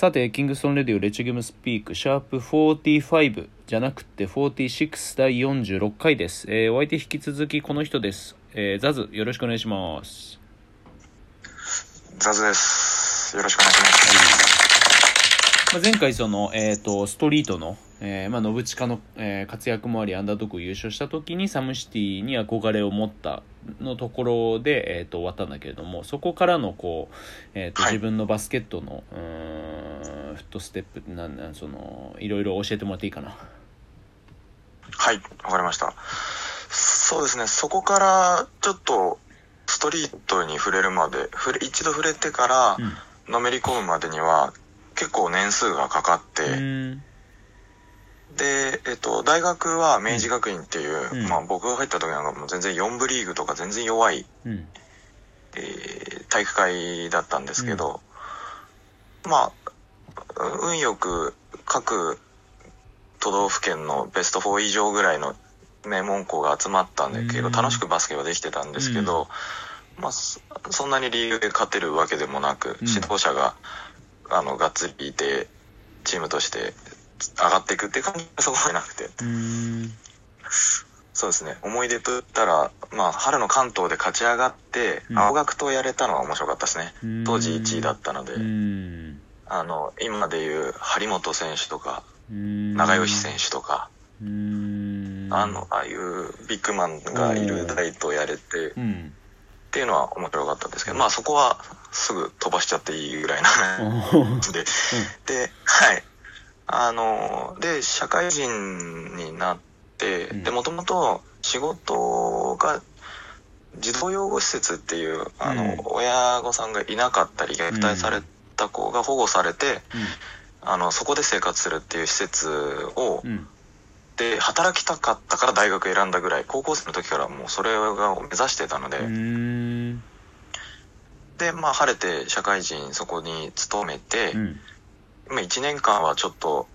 さて、キングストンレディオレッチゲームスピーク、シャープ45じゃなくて46第46回です。えーお相手引き続きこの人です。えーザズ、よろしくお願いします。ザズです。よろしくお願いします。まあ、前回その、えっ、と、ストリートの、えーまあ、信近の、えー活躍もあり、アンダードッグ優勝した時にサムシティに憧れを持ったのところで、えー、と終わったんだけれども、そこからのこう、えーとはい自分のバスケットの、うーん、フットステップ、なんなん、その、いろいろ教えてもらっていいかな？はい、わかりました。そうですね、そこからちょっとストリートに触れるまで、触れ一度触れてからうん。のめり込むまでには結構年数がかかって、うーんで、えっと、大学は明治学院っていう、うん。まあ僕が入った時なんかもう全然4部リーグとか全然弱い、うん。えー体育会だったんですけど、まあ、運よく各都道府県のベスト4以上ぐらいの名門校が集まったんで、うん。結構楽しくバスケはできてたんですけど、まあ、そそんなにリーグで勝てるわけでもなく、うん。指導者が、あの、がっつりいて、チームとして上がっていくっていう感じがそこまでなくて。そうですね。思い出と言ったら、まあ、春の関東で勝ち上がって、うん青学とやれたのは面白かったですね。うん当時1位だったので。あの、今でいう張本選手とか、長吉選手とか。あの、ああいうビッグマンがいる代とやれて、っうん。ていうのは面白かったんですけど、まあそこはすぐ飛ばしちゃっていいぐらいなで、で、はい。あの、で、社会人になって、うんで、もともと仕事が児童養護施設っていう、あの、うん親御さんがいなかったり、虐待された子が保護されて、あの、そこで生活するっていう施設を、うん。で、働きたかったから大学選んだぐらい、高校生の時からもうそれを目指してたので。で、まあ、晴れて社会人そこに勤めて、うん。まあ、1年間はちょっと、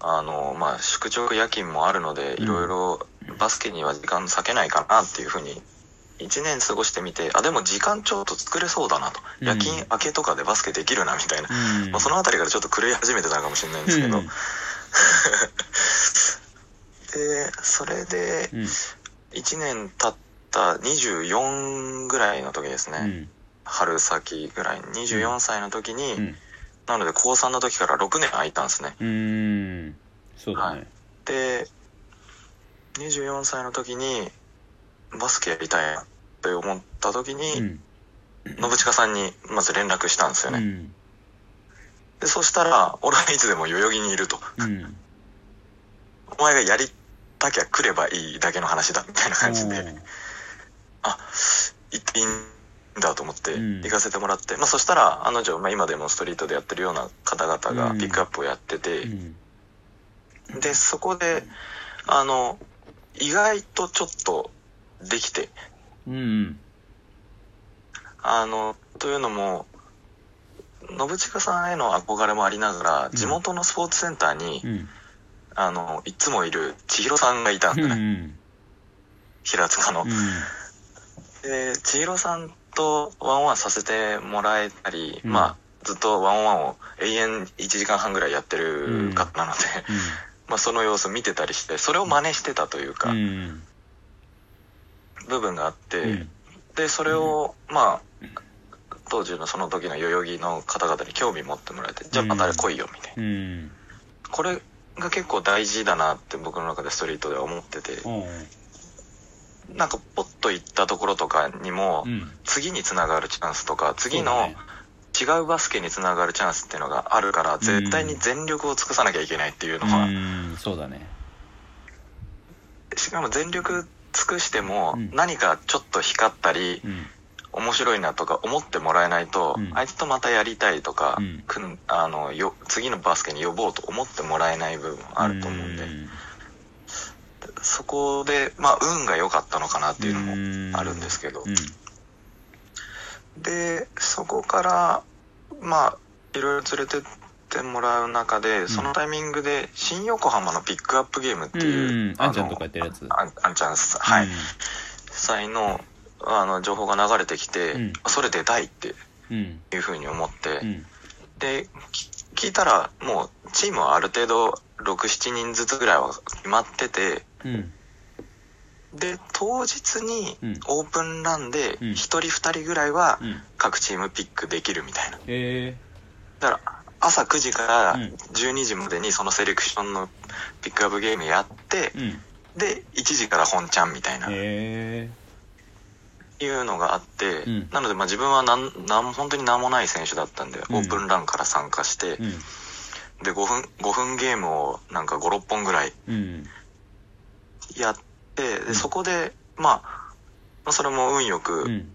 あの、まあ、宿直夜勤もあるので、うんいろいろバスケには時間割けないかなっていうふうに、1年過ごしてみて、あ、でも時間ちょっと作れそうだなと。うん夜勤明けとかでバスケできるなみたいな。うん。まあ、そのあたりからちょっと狂い始めてたのかもしれないんですけど。うん で、それで、うん。1年経った24ぐらいの時ですね。うん。春先ぐらい、24歳の時に、うん。なので高3の時から6年空いたんですね。うーん。そうだね。で、24歳の時に、バスケやりたいなって思った時うに、ん。信近さんにまず連絡したんですよね。うん。で、そしたら、俺はいつでも代々木にいると。うん。お前がやりたきゃ来ればいいだけの話だ、みたいな感じで、あ、行っていいんだと思ってうん行かせてもらって、まあそしたら、案の定、まあ今でもストリートでやってるような方々がうんピックアップをやってて、うん。で、そこで、あの、意外とちょっとできて、うん。あの、というのも、信近さんへの憧れもありながら、うん地元のスポーツセンターに、うん。あの、いつもいる千尋さんがいたんうだね、ん。平塚の。で、千尋さんとワンワンさせてもらえたり、うんまあ、ずっとワンワンを永遠1時間半ぐらいやってる方なので、まあその様子見てたりして、それを真似してたというか、うん。部分があって、うん。で、それを、まあ、当時のその時の代々木の方々に興味持ってもらえて、じゃあまた来いよ、みたいな。うん。これが結構大事だなって僕の中でストリートでは思ってて、なんかポッと行ったところとかにもう、ん。次につながるチャンスとか、次の違うバスケにつながるチャンスっていうのがあるから、絶対に全力を尽くさなきゃいけないっていうのは、うん。そうだね。しかも全力尽くしてもうん何かちょっと光ったり、うん。面白いなとか思ってもらえないと、うんあいつとまたやりたいとか、うんくんあのよ次のバスケに呼ぼうと思ってもらえない部分もあると思うんで、そこで、まあ、運が良かったのかなっていうのもあるんですけど、うん。で、そこから、まあ、いろいろ連れてってもらう中で、そのタイミングで、新横浜のピックアップゲームってういう、ん。あんちゃんとかやってるやつ。あんあんちゃんさん、はい、際の、あの、情報が流れてきて、うんそれ出たいってうん。いうふうに思って、うん。で、き聞いたらもうチームはある程度67人ずつぐらいは決まっててうん。で当日にうん。オープンランでうん。1人2人ぐらいはうん。各チームピックできるみたいな。えだから朝9時からうん。12時までにそのセレクションのピックアップゲームやってー、うん。で1時から本ちゃんみたいな。えいうのがあって、うん。なのでまあ自分はなんなん本当に何もない選手だったんで、うん。オープンランから参加して、で5分5分ゲームをなんか56本ぐらいうんやってでん。そこで、まあ、まあそれも運よく、うん。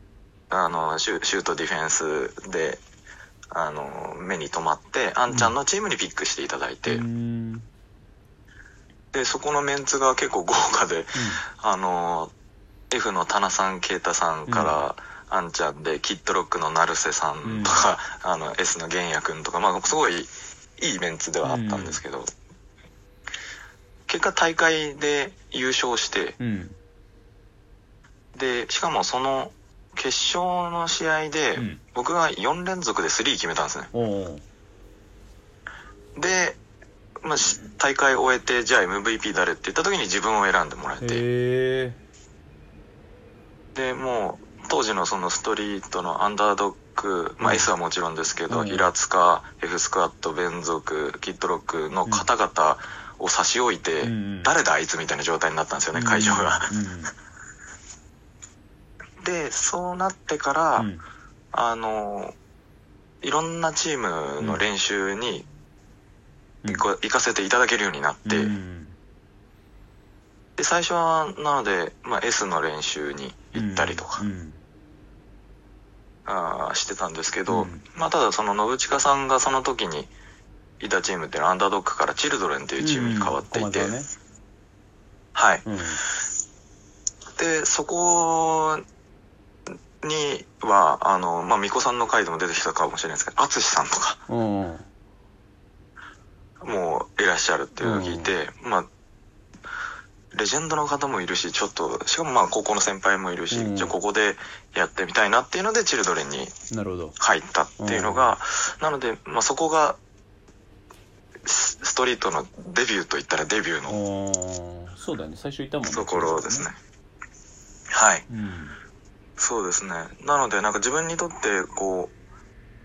あのシュシュートディフェンスであの目に留まってあんちゃんのチームにピックしていただいて、うん。でそこのメンツが結構豪華であの F のタナさんケイタさんから、あんちゃんでキッドロックの成瀬さんとか、あの S の玄也くんとか、まあ、すごいいいメンツではあったんですけど、結果大会で優勝して。うん。でしかもその決勝の試合で、うん。僕が4連続で3決めたんですね。で、まあ、し大会終えてじゃあ MVP 誰って言った時に自分を選んでもらえて。でもう当時のそのストリートのアンダードッグ、まあ、うん。S はもちろんですけど、うん。平塚 F スクワットベン族キッドロックの方々を差し置いて、うん誰だあいつみたいな状態になったんですよね、会場が。でそうなってから、うん。うんあのいろんなチームの練習にうん。行かせていただけるようになって、うんで最初はなので、まあ、S の練習に行ったりとか、うんあーしてたんですけど、うん。まあただその信近さんがその時にいたチームっていうのはアンダードッグからチルドレンっていうチームに変わっていて、うんねはい。うん。でそこにはあのまあ巫女さんの回でも出てきたかもしれないですけど淳さんとか。うんもういらっしゃるっていうのを聞いて、まあレジェンドの方もいるしちょっとしかもまあ高校の先輩もいるし、うん。じゃあここでやってみたいなっていうのでチルドレンに入ったっていうのが、なので、まあ、そこがスストリートのデビューといったらデビューのそうだよね。最初いたもんね。ところですね。はい。うんそうですね。なので、なんか自分にとって、こう、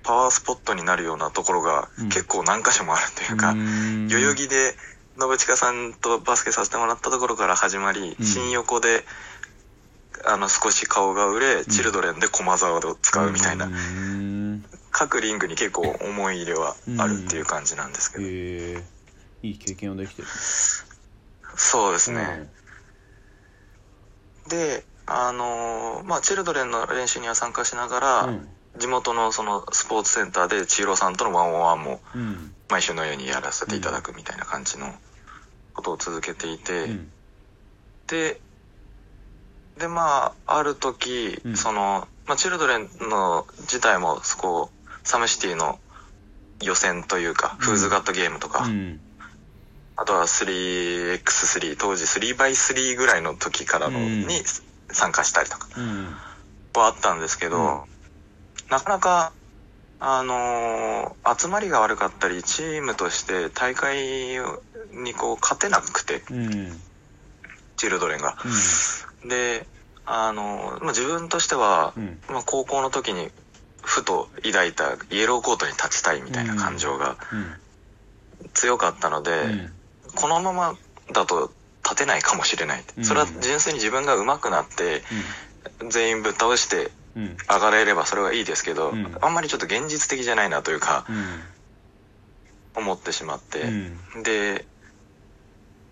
パワースポットになるようなところがうん。結構何箇所もあるというか、ん。代々木で信近さんとバスケさせてもらったところから始まり、うん。新横で、あの、少し顔が売れ、ん。チルドレンで駒沢を使うみたいな、うん各リングに結構思い入れはあるっていう感じなんですけど。へえいい経験をできてるそうですね。で、あのーまあ、チルドレンの練習には参加しながら、うん。地元のそのスポーツセンターで千尋さんとのワンオンワンもうん。毎週のようにやらせていただくみたいな感じのことを続けていて、うん。で、で、まあ、ある時、うん。その、まあ、チルドレンの自体も、そこ、サムシティの予選というか、うん。フーズガットゲームとか、うん。あとは 3x3、当時 3x3 ぐらいの時からのうん。に参加したりとか。うん。はあったんですけど、うん。なかなか、あのー集まりが悪かったり、チームとして大会にこう勝てなくて、うん。チルドレンが。で、あのーまあ、自分としては、うん。まあ、高校の時にふと抱いたイエローコートに立ちたいみたいな感情が強かったので、うん。このままだと立てないかもしれない。うん。それは純粋に自分が上手くなって、全員ぶっ倒してうん。上がれればそれはいいですけど、うん。あんまりちょっと現実的じゃないなというか、うん。思ってしまって、うん。で、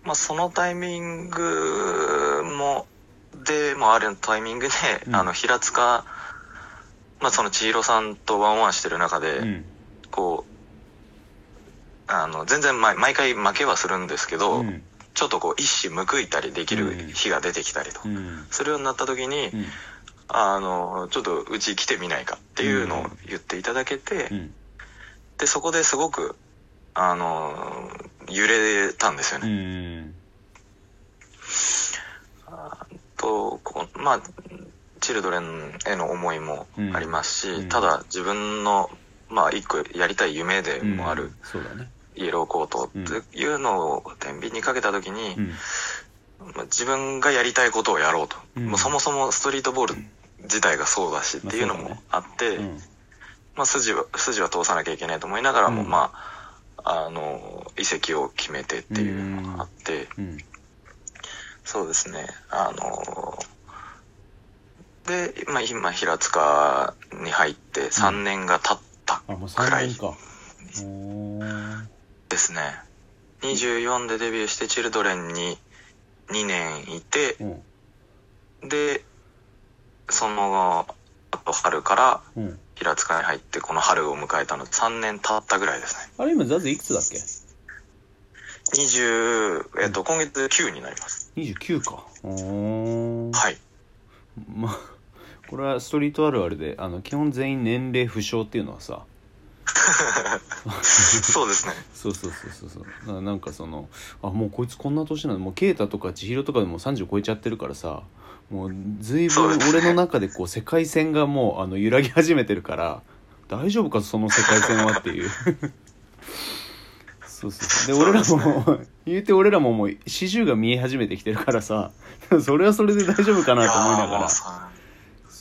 まあ、そのタイミングも、でもあるタイミングで、うん。あの、平塚、まあ、その千尋さんとワンワンしてる中で、うん。こう、あの、全然毎毎回負けはするんですけど、うん。ちょっとこう、一矢報いたりできる日が出てきたりとするようになった時に、うん。あの、ちょっとうち来てみないかっていうのを言っていただけて、うん。で、そこですごく、あの、揺れたんですようね。ん。と、こうまあ、チルドレンへの思いもありますし、うん。ただ自分のまあ一個やりたい夢でもあるイエローコートっていうのを天秤にかけた時に、うん。まあ自分がやりたいことをやろうと、うん。もうそもそもストリートボール自体がそうだしっていうのもあって、うん。まあ、筋は筋は通さなきゃいけないと思いながらも、うん。まああの移籍を決めてっていうのがあって、うん。そうですね。あので、まあ、今平塚に入って3年が経ったくら3いですね。24でデビューしてチルドレンに2年いてうん。でその後春からうん。平塚に入ってこの春を迎えたので3年経ったぐらいですね。あれ今ザズいくつだっけ？20えっと今月9になります。29か。はい。まあこれはストリートあるあるであの基本全員年齢不詳っていうのはさ。そうですね。そうそうそうそうそう。なんかそのあもうこいつこんな年なのもう啓太とか千尋とかでも30超えちゃってるからさ。もう随分俺の中でこう世界線がもうあの揺らぎ始めてるから大丈夫かその世界線はっていう。そうそうそう。で俺らも、言うて俺らももう四十が見え始めてきてるからさ。それはそれで大丈夫かなと思いながら。さ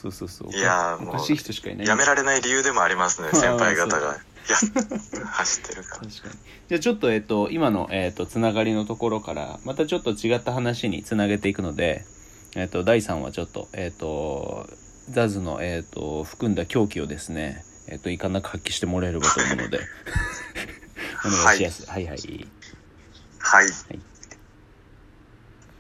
そうそうそう。いやーおかしい人しかいない。やめられない理由でもありますね先輩方が。いや 走ってるから。確かに。じゃあちょっとえっ、と今の、えっとつながりのところからまたちょっと違った話につなげていくので、えっと第3はちょっとえっ、とザズの、えっと含んだ狂気をですねえっ、といかなく発揮してもらえればと思うので。お願いします、はい、はい。はい。はい